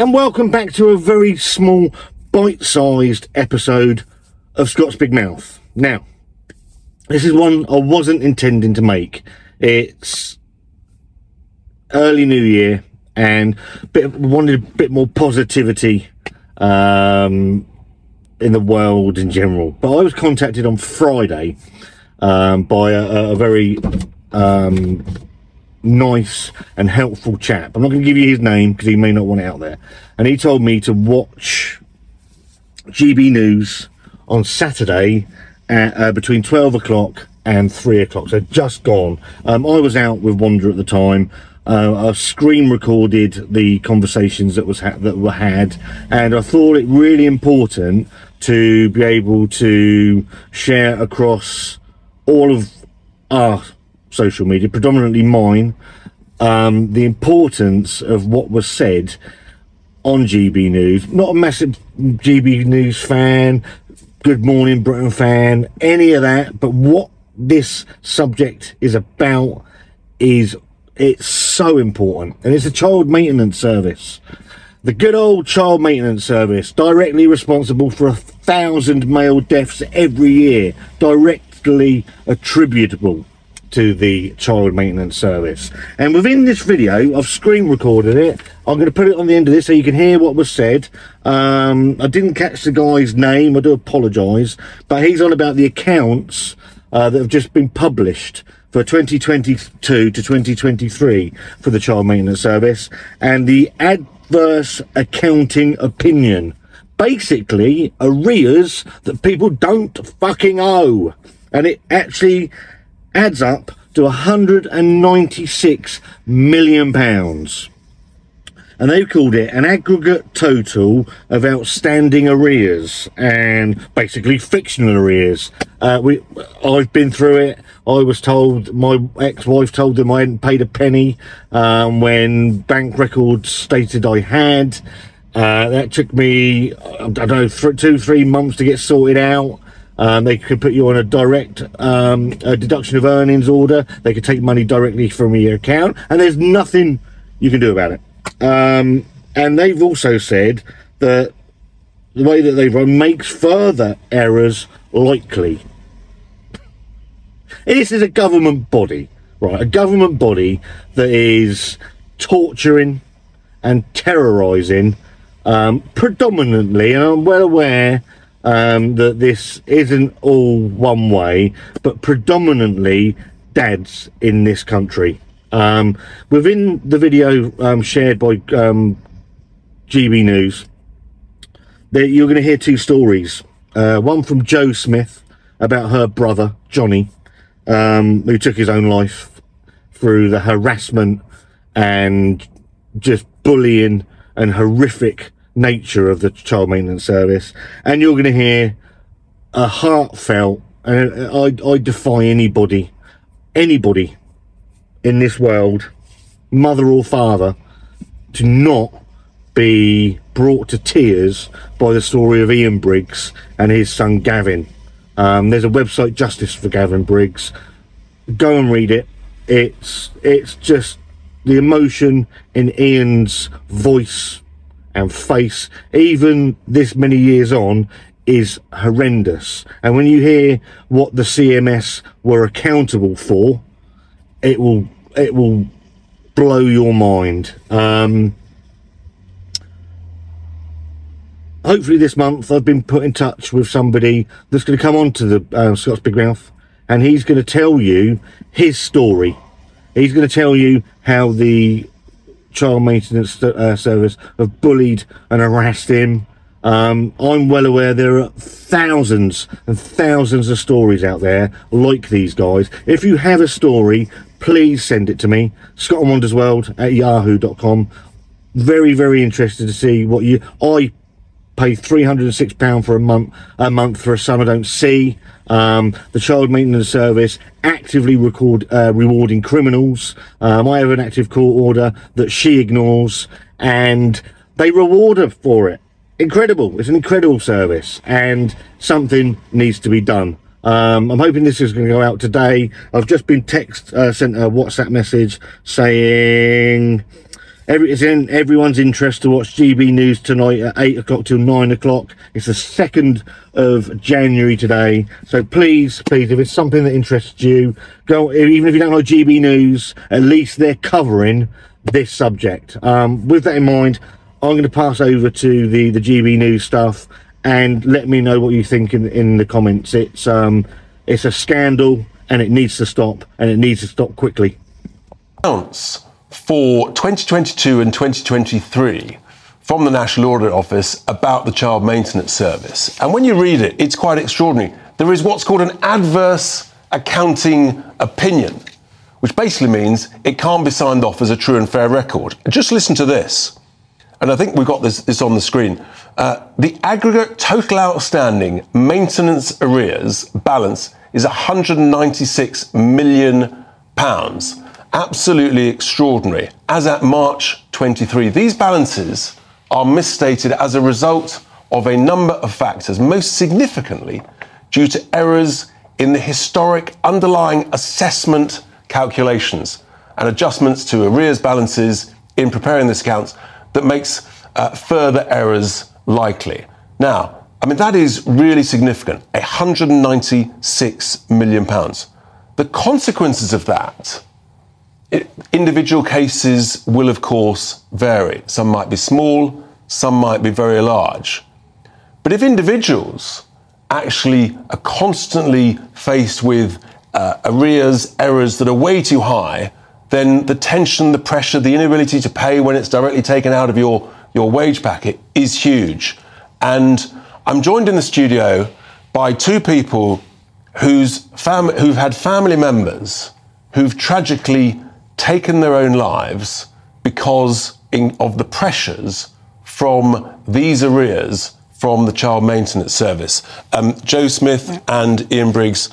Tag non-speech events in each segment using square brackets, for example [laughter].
And welcome back to a very small, bite sized episode of Scott's Big Mouth. Now, this is one I wasn't intending to make. It's early New Year, and bit wanted a bit more positivity um, in the world in general. But I was contacted on Friday um, by a, a very um, nice and helpful chap. I'm not going to give you his name because he may not want it out there. And he told me to watch GB News on Saturday at, uh, between 12 o'clock and 3 o'clock. So just gone. Um, I was out with Wanda at the time. Uh, I screen recorded the conversations that was ha- that were had, and I thought it really important to be able to share across all of our social media, predominantly mine, um, the importance of what was said on GB News. Not a massive GB News fan, Good Morning Britain fan, any of that, but what this subject is about is it's so important, and it's a child maintenance service. The good old child maintenance service, directly responsible for a thousand male deaths every year, directly attributable to the child maintenance service. And within this video, I've screen recorded it. I'm going to put it on the end of this so you can hear what was said. Um, I didn't catch the guy's name. I do apologise. But he's on about the accounts uh, that have just been published for 2022 to 2023 for the child maintenance service and the adverse accounting opinion. Basically, arrears that people don't fucking owe. And it actually adds up to 196 million pounds. And they've called it an aggregate total of outstanding arrears and basically fictional arrears. Uh, we, I've been through it. I was told, my ex-wife told them I hadn't paid a penny um, when bank records stated I had. Uh, that took me, I don't know, th- two, three months to get sorted out. Um, they could put you on a direct um, a deduction of earnings order. They could take money directly from your account, and there's nothing you can do about it. Um, and they've also said that the way that they've run makes further errors likely. This is a government body, right? A government body that is torturing and terrorising um, predominantly, and I'm well aware um, that this isn't all one way, but predominantly dads in this country. Um, within the video um, shared by um, GB News, you're going to hear two stories. Uh, one from Jo Smith about her brother Johnny, um, who took his own life through the harassment and just bullying and horrific nature of the child maintenance service, and you're going to hear a heartfelt, and I, I defy anybody, anybody in this world, mother or father, to not be brought to tears by the story of Ian Briggs and his son Gavin. Um, there's a website, Justice for Gavin Briggs. Go and read it. It's it's just the emotion in Ian's voice and face, even this many years on, is horrendous. And when you hear what the CMS were accountable for, it will it will blow your mind. Um, hopefully this month I've been put in touch with somebody that's going to come on to the uh, Scott's Big Mouth and he's going to tell you his story. He's going to tell you how the child maintenance uh, service have bullied and harassed him. Um, I'm well aware there are thousands and thousands of stories out there like these guys. If you have a story, please send it to me. Scott and Wanda's World at yahoo.com. Very, very interested to see what you. I pay £306 for a month a month for a son I don't see. Um, the child maintenance service actively record uh, rewarding criminals. Um, I have an active court order that she ignores, and they reward her for it. Incredible! It's an incredible service, and something needs to be done. Um, I'm hoping this is going to go out today. I've just been text uh, sent a WhatsApp message saying every, it's in everyone's interest to watch GB News tonight at 8 o'clock till 9 o'clock. It's the 2nd of January today. So please, please, if it's something that interests you, go, even if you don't like GB News, at least they're covering this subject. Um, with that in mind, I'm going to pass over to the, the GB News stuff and let me know what you think in, in the comments. It's, um, it's a scandal and it needs to stop and it needs to stop quickly. Ounce for 2022 and 2023 from the National Audit Office about the Child Maintenance Service. And when you read it, it's quite extraordinary. There is what's called an adverse accounting opinion, which basically means it can't be signed off as a true and fair record. Just listen to this. And I think we've got this, this on the screen. Uh, the aggregate total outstanding maintenance arrears balance is 196 million pounds absolutely extraordinary. As at March 23, these balances are misstated as a result of a number of factors, most significantly due to errors in the historic underlying assessment calculations and adjustments to arrears balances in preparing this accounts that makes uh, further errors likely. Now, I mean, that is really significant 196 million pounds. The consequences of that individual cases will, of course, vary. Some might be small, some might be very large. But if individuals actually are constantly faced with uh, arrears, errors that are way too high, then the tension, the pressure, the inability to pay when it's directly taken out of your, your wage packet is huge. And I'm joined in the studio by two people whose fam- who've had family members who've tragically taken their own lives because in, of the pressures from these arrears from the Child Maintenance Service. Um, Jo Smith and Ian Briggs,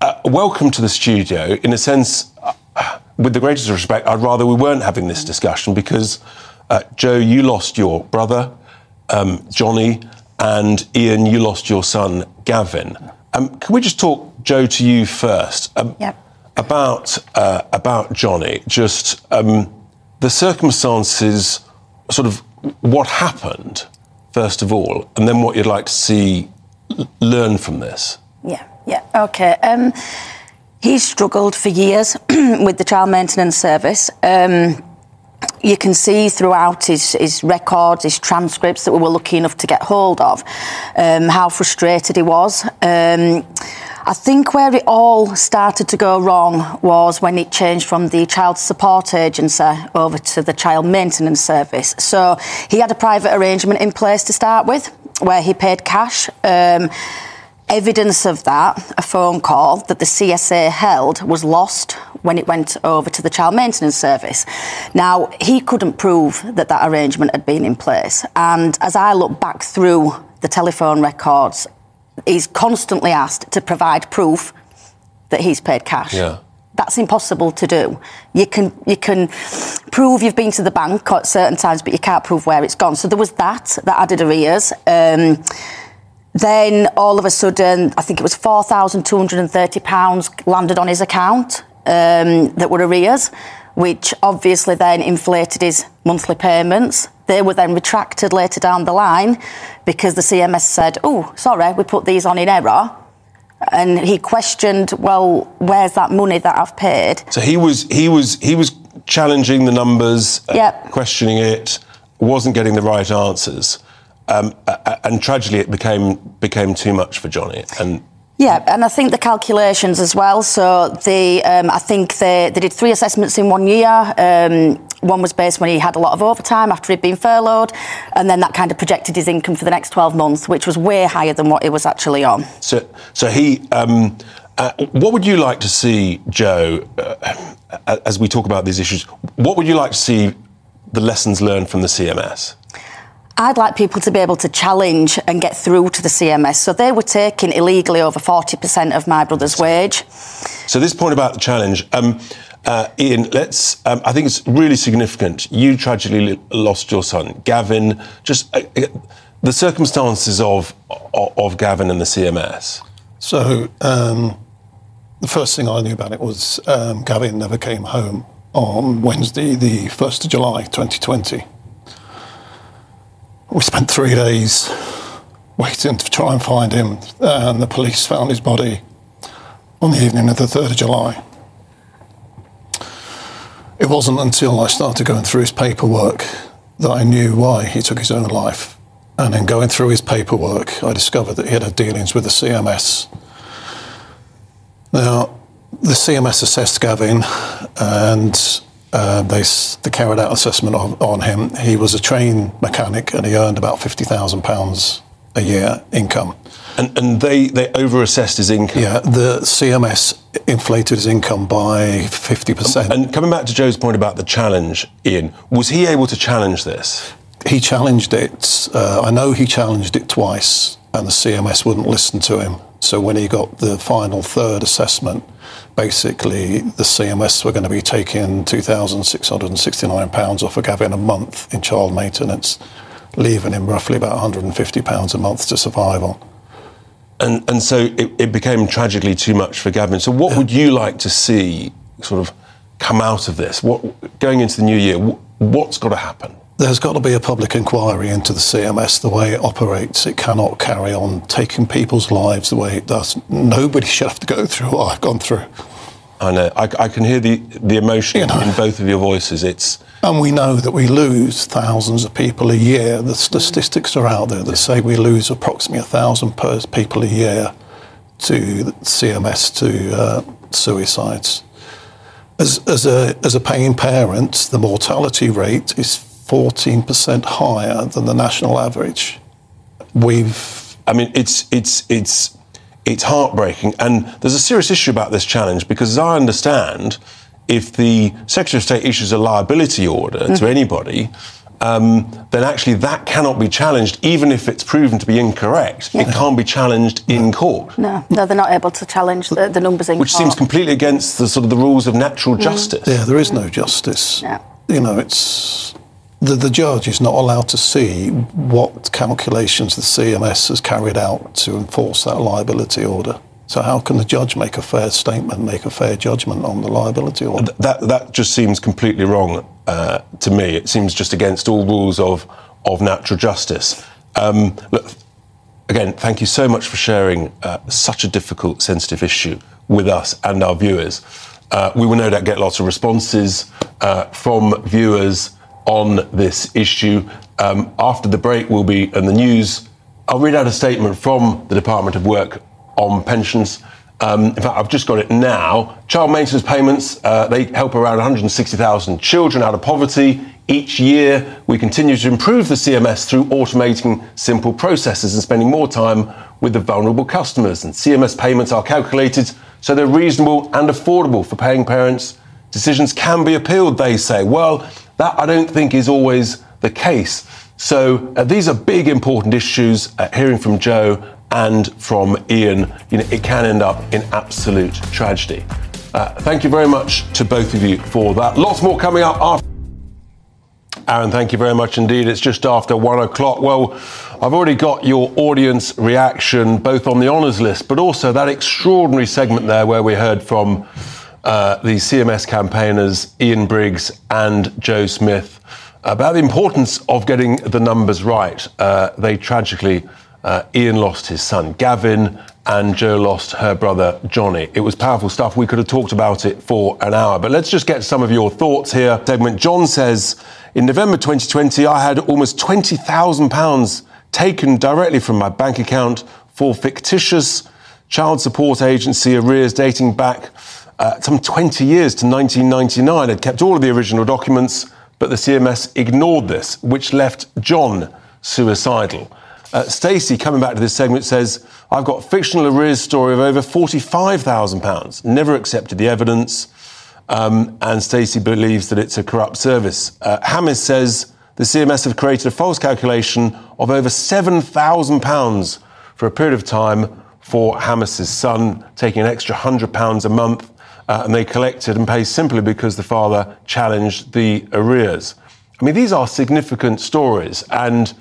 uh, welcome to the studio. In a sense, uh, with the greatest respect, I'd rather we weren't having this discussion because, uh, Jo, you lost your brother, um, Johnny, and Ian, you lost your son, Gavin. Um, can we just talk, Jo, to you first? Um, yep about uh, about Johnny, just um, the circumstances, sort of what happened first of all, and then what you'd like to see learn from this. Yeah, yeah, okay. Um, he's struggled for years [clears throat] with the child maintenance service. Um, you can see throughout his, his records, his transcripts that we were lucky enough to get hold of, um, how frustrated he was. Um, I think where it all started to go wrong was when it changed from the Child Support Agency over to the Child Maintenance Service. So he had a private arrangement in place to start with where he paid cash. Um, evidence of that, a phone call that the CSA held, was lost when it went over to the Child Maintenance Service. Now, he couldn't prove that that arrangement had been in place. And as I look back through the telephone records he's constantly asked to provide proof that he's paid cash. Yeah. That's impossible to do. You can you can prove you've been to the bank at certain times, but you can't prove where it's gone. So there was that that added arrears. Um, then all of a sudden, I think it was four thousand two hundred and thirty pounds landed on his account um, that were arrears, which obviously then inflated his monthly payments. They were then retracted later down the line because the CMS said, oh, sorry, we put these on in error. And he questioned, well, where's that money that I've paid? So he was he was he was challenging the numbers, uh, yep. questioning it, wasn't getting the right answers. Um, and tragically, it became became too much for Johnny. And yeah, and I think the calculations as well. So the um, I think they, they did three assessments in one year. Um, one was based when he had a lot of overtime after he'd been furloughed, and then that kind of projected his income for the next 12 months, which was way higher than what he was actually on. So, so he. Um, uh, what would you like to see, Jo, uh, as we talk about these issues? What would you like to see the lessons learned from the CMS? I'd like people to be able to challenge and get through to the CMS. So they were taking illegally over 40% of my brother's wage. So this point about the challenge, um, uh, Ian, let's. Um, I think it's really significant. You tragically lost your son, Gavin. Just uh, uh the circumstances of, of, of Gavin and the CMS. So um, the first thing I knew about it was um, Gavin never came home on Wednesday, the 1st of July 2020. We spent three days waiting to try and find him, and the police found his body on the evening of the 3rd of July. It wasn't until I started going through his paperwork that I knew why he took his own life. And in going through his paperwork, I discovered that he had had dealings with the CMS. Now, the CMS assessed Gavin and uh, they, they carried out assessment on, on him. He was a train mechanic and he earned about £50,000 a year income. And, and they, they overassessed his income. Yeah, the CMS inflated his income by 50%. And coming back to Jo's point about the challenge, Ian, was he able to challenge this? He challenged it. Uh, I know he challenged it twice, and the CMS wouldn't listen to him. So when he got the final third assessment, basically the CMS were going to be taking £2,669 off of Gavin a month in child maintenance, leaving him roughly about £150 a month to survive on. And, and so it, it became tragically too much for Gavin. So what would you like to see sort of come out of this? What, going into the new year, what's got to happen? There's got to be a public inquiry into the CMS, the way it operates. It cannot carry on taking people's lives the way it does. Nobody should have to go through what I've gone through. I know. I, I can hear the, the emotion you know, in both of your voices. It's and we know that we lose thousands of people a year. The statistics are out there that say we lose approximately a thousand people a year to CMS to uh, suicides. As, as, a, as a paying parent, the mortality rate is 14% higher than the national average. We've. I mean, it's, it's, it's, it's heartbreaking. And there's a serious issue about this challenge because, as I understand, if the Secretary of State issues a liability order mm. to anybody, um, then actually that cannot be challenged, even if it's proven to be incorrect. Yeah. It can't be challenged in court. No, no, they're not able to challenge the, the numbers in court. Which court. seems completely against the sort of the rules of natural mm. justice. Yeah, there is no justice. Yeah. You know, it's the, the judge is not allowed to see what calculations the CMS has carried out to enforce that liability order. So how can the judge make a fair statement, make a fair judgment on the liability order? That that just seems completely wrong uh, to me. It seems just against all rules of of natural justice. Um, look, again, thank you so much for sharing uh, such a difficult, sensitive issue with us and our viewers. Uh, we will no doubt get lots of responses uh, from viewers on this issue. Um, after the break, we'll be in the news. I'll read out a statement from the Department of Work on pensions. Um, in fact, I've just got it now. Child maintenance payments, uh, they help around 160,000 children out of poverty. Each year, we continue to improve the CMS through automating simple processes and spending more time with the vulnerable customers. And CMS payments are calculated so they're reasonable and affordable for paying parents. Decisions can be appealed, they say. Well, that I don't think is always the case. So uh, these are big, important issues. Uh, hearing from Jo and from Ian, you know, it can end up in absolute tragedy. Uh, thank you very much to both of you for that. Lots more coming up after. Aaron, thank you very much indeed. It's just after one o'clock. Well, I've already got your audience reaction both on the honours list, but also that extraordinary segment there where we heard from uh, the CMS campaigners Ian Briggs and Jo Smith about the importance of getting the numbers right. Uh, they tragically uh, Ian lost his son Gavin, and Jo lost her brother Johnny. It was powerful stuff. We could have talked about it for an hour, but let's just get some of your thoughts here. Segment John says, in November 2020, I had almost £20,000 taken directly from my bank account for fictitious child support agency arrears dating back uh, some 20 years to 1999. I'd kept all of the original documents, but the CMS ignored this, which left John suicidal. Uh, Stacey, coming back to this segment, says, I've got fictional arrears story of over £45,000. Never accepted the evidence. Um, and Stacey believes that it's a corrupt service. Uh, Hamis says the CMS have created a false calculation of over £7,000 for a period of time for Hamis's son, taking an extra £100 a month. Uh, and they collected and paid simply because the father challenged the arrears. I mean, these are significant stories. And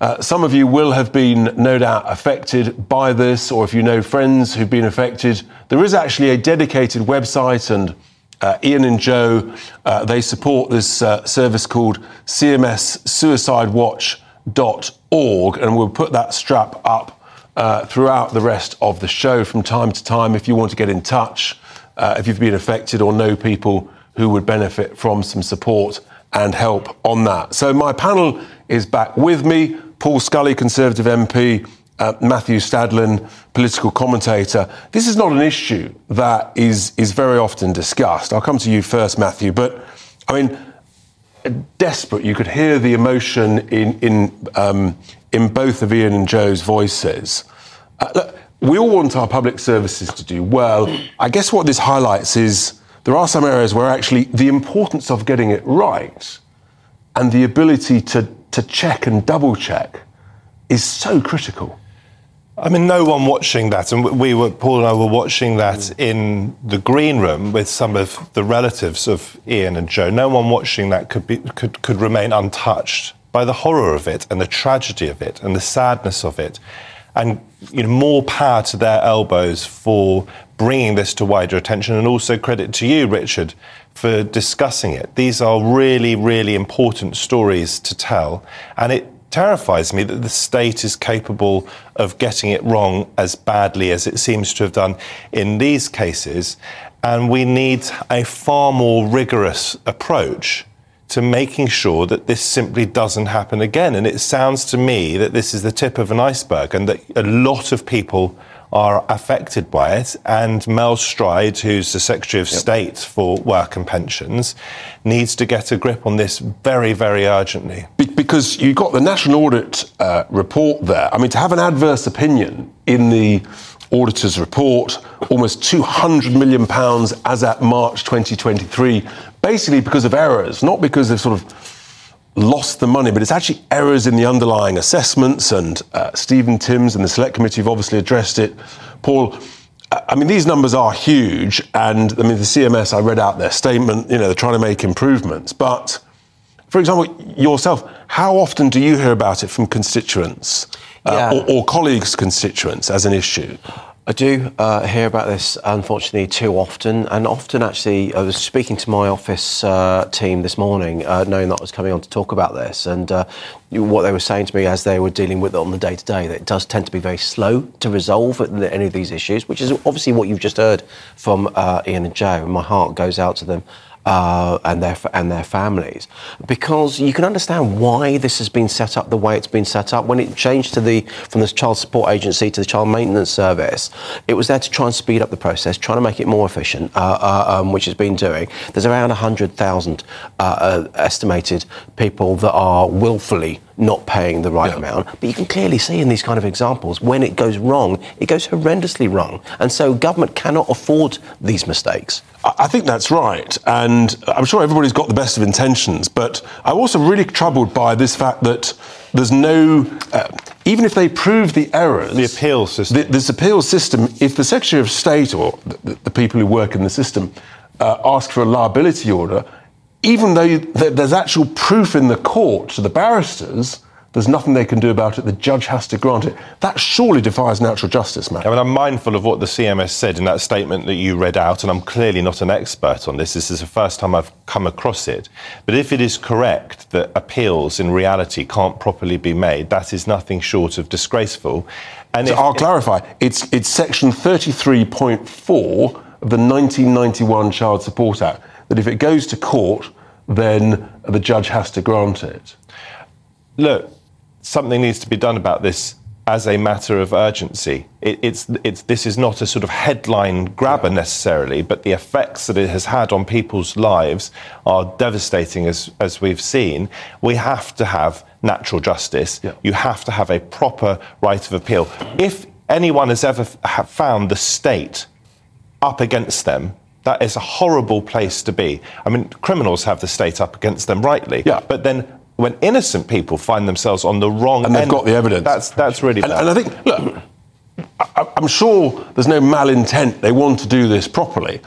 uh, some of you will have been, no doubt, affected by this, or if you know friends who've been affected, there is actually a dedicated website and uh, Ian and Jo, uh, they support this uh, service called CMSSuicideWatch.org, and we'll put that strap up uh, throughout the rest of the show from time to time if you want to get in touch, uh, if you've been affected or know people who would benefit from some support and help on that. So my panel is back with me. Paul Scully, Conservative MP, uh, Matthew Stadlen, political commentator. This is not an issue that is, is very often discussed. I'll come to you first, Matthew, but I mean, desperate. You could hear the emotion in, in, um, in both of Ian and Jo's voices. Uh, look, we all want our public services to do well. I guess what this highlights is there are some areas where actually the importance of getting it right and the ability to, to check and double check is so critical. I mean, no one watching that, and we were Paul and I were watching that mm. in the green room with some of the relatives of Ian and Jo. No one watching that could be could could remain untouched by the horror of it and the tragedy of it and the sadness of it, and you know more power to their elbows for bringing this to wider attention, and also credit to you, Richard, for discussing it. These are really, really important stories to tell, and it terrifies me that the state is capable of getting it wrong as badly as it seems to have done in these cases. And we need a far more rigorous approach to making sure that this simply doesn't happen again. And it sounds to me that this is the tip of an iceberg and that a lot of people are affected by it. And Mel Stride, who's the Secretary of yep. State for Work and Pensions, needs to get a grip on this very, very urgently. Because you've got the National Audit uh, report there. I mean, to have an adverse opinion in the auditor's report, almost 200 million pounds as at March 2023, basically because of errors, not because they've sort of lost the money, but it's actually errors in the underlying assessments. And uh, Stephen Timms and the Select Committee have obviously addressed it. Paul, I mean, these numbers are huge. And I mean, the CMS, I read out their statement, you know, they're trying to make improvements. But for example, yourself, how often do you hear about it from constituents uh, yeah. or, or colleagues' constituents as an issue? I do uh, hear about this, unfortunately, too often. And often, actually, I was speaking to my office uh, team this morning, uh, knowing that I was coming on to talk about this. And uh, what they were saying to me as they were dealing with it on the day to day, that it does tend to be very slow to resolve any of these issues, which is obviously what you've just heard from uh, Ian and Jo. And my heart goes out to them uh, and their and their families, because you can understand why this has been set up the way it's been set up. When it changed to the from the child support agency to the child maintenance service, it was there to try and speed up the process, trying to make it more efficient, uh, uh, um, which has been doing. There's around 100,000 uh, uh, estimated people that are willfully not paying the right yeah. amount. But you can clearly see in these kind of examples when it goes wrong, it goes horrendously wrong. And so government cannot afford these mistakes. I think that's right. And I'm sure everybody's got the best of intentions. But I'm also really troubled by this fact that there's no, uh, even if they prove the errors. The appeal system. The, this appeal system, if the Secretary of State or the, the people who work in the system uh, ask for a liability order, even though there's actual proof in the court to the barristers, there's nothing they can do about it. The judge has to grant it. That surely defies natural justice, man. I mean, I'm mindful of what the CMS said in that statement that you read out, and I'm clearly not an expert on this. This is the first time I've come across it. But if it is correct that appeals in reality can't properly be made, that is nothing short of disgraceful. And so if, I'll clarify. It's it's section 33.4 of the 1991 Child Support Act that if it goes to court, then the judge has to grant it. Look, something needs to be done about this as a matter of urgency. It, it's, it's, this is not a sort of headline grabber necessarily, but the effects that it has had on people's lives are devastating, as, as we've seen. We have to have natural justice. Yeah. You have to have a proper right of appeal. If anyone has ever f- found the state up against them, that is a horrible place to be. I mean, criminals have the state up against them rightly. Yeah. But then when innocent people find themselves on the wrong and they've end, got the evidence. That's that's really and, and I think look. I'm sure there's no malintent. They want to do this properly,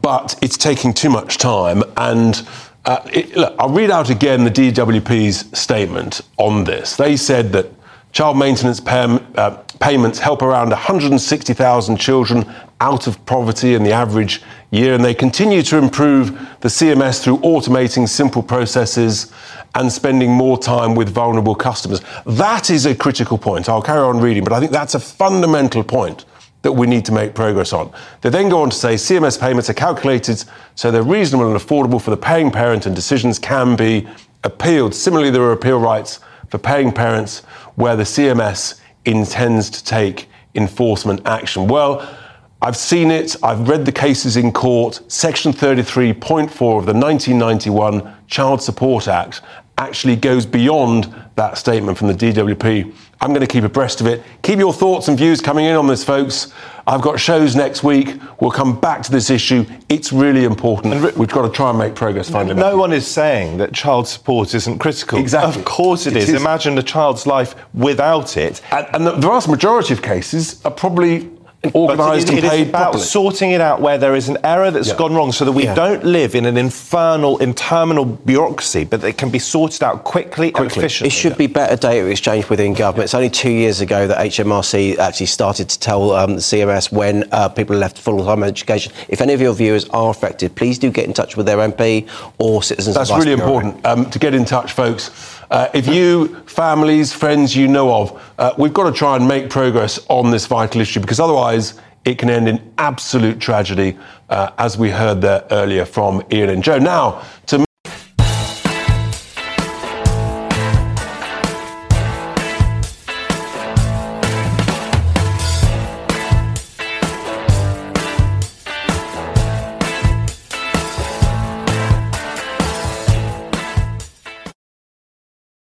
but it's taking too much time. And uh, it, look, I'll read out again the DWP's statement on this. They said that child maintenance pay, uh, payments help around 160,000 children out of poverty, and the average year, and they continue to improve the CMS through automating simple processes and spending more time with vulnerable customers. That is a critical point. I'll carry on reading, but I think that's a fundamental point that we need to make progress on. They then go on to say CMS payments are calculated so they're reasonable and affordable for the paying parent and decisions can be appealed. Similarly, there are appeal rights for paying parents where the CMS intends to take enforcement action. Well, I've seen it, I've read the cases in court. Section 33.4 of the 1991 Child Support Act actually goes beyond that statement from the DWP. I'm going to keep abreast of it. Keep your thoughts and views coming in on this, folks. I've got shows next week. We'll come back to this issue. It's really important. We've got to try and make progress finally. No one is saying that child support isn't critical. Exactly. Of course it It is. is. Imagine a child's life without it. And, and the vast majority of cases are probably organised and it is paid about properly. sorting it out where there is an error that's Yeah. gone wrong so that we Yeah. don't live in an infernal, interminable bureaucracy, but it can be sorted out quickly, and efficiently. It should be better data exchange within government. It's only two years ago that HMRC actually started to tell um, the CMS when uh, people left full-time education. If any of your viewers are affected, please do get in touch with their MP or Citizens That's really important um, to get in touch, folks. Uh, if you, families, friends you know of, uh, we've got to try and make progress on this vital issue because otherwise it can end in absolute tragedy, uh, as we heard there earlier from Ian and Jo. Now, to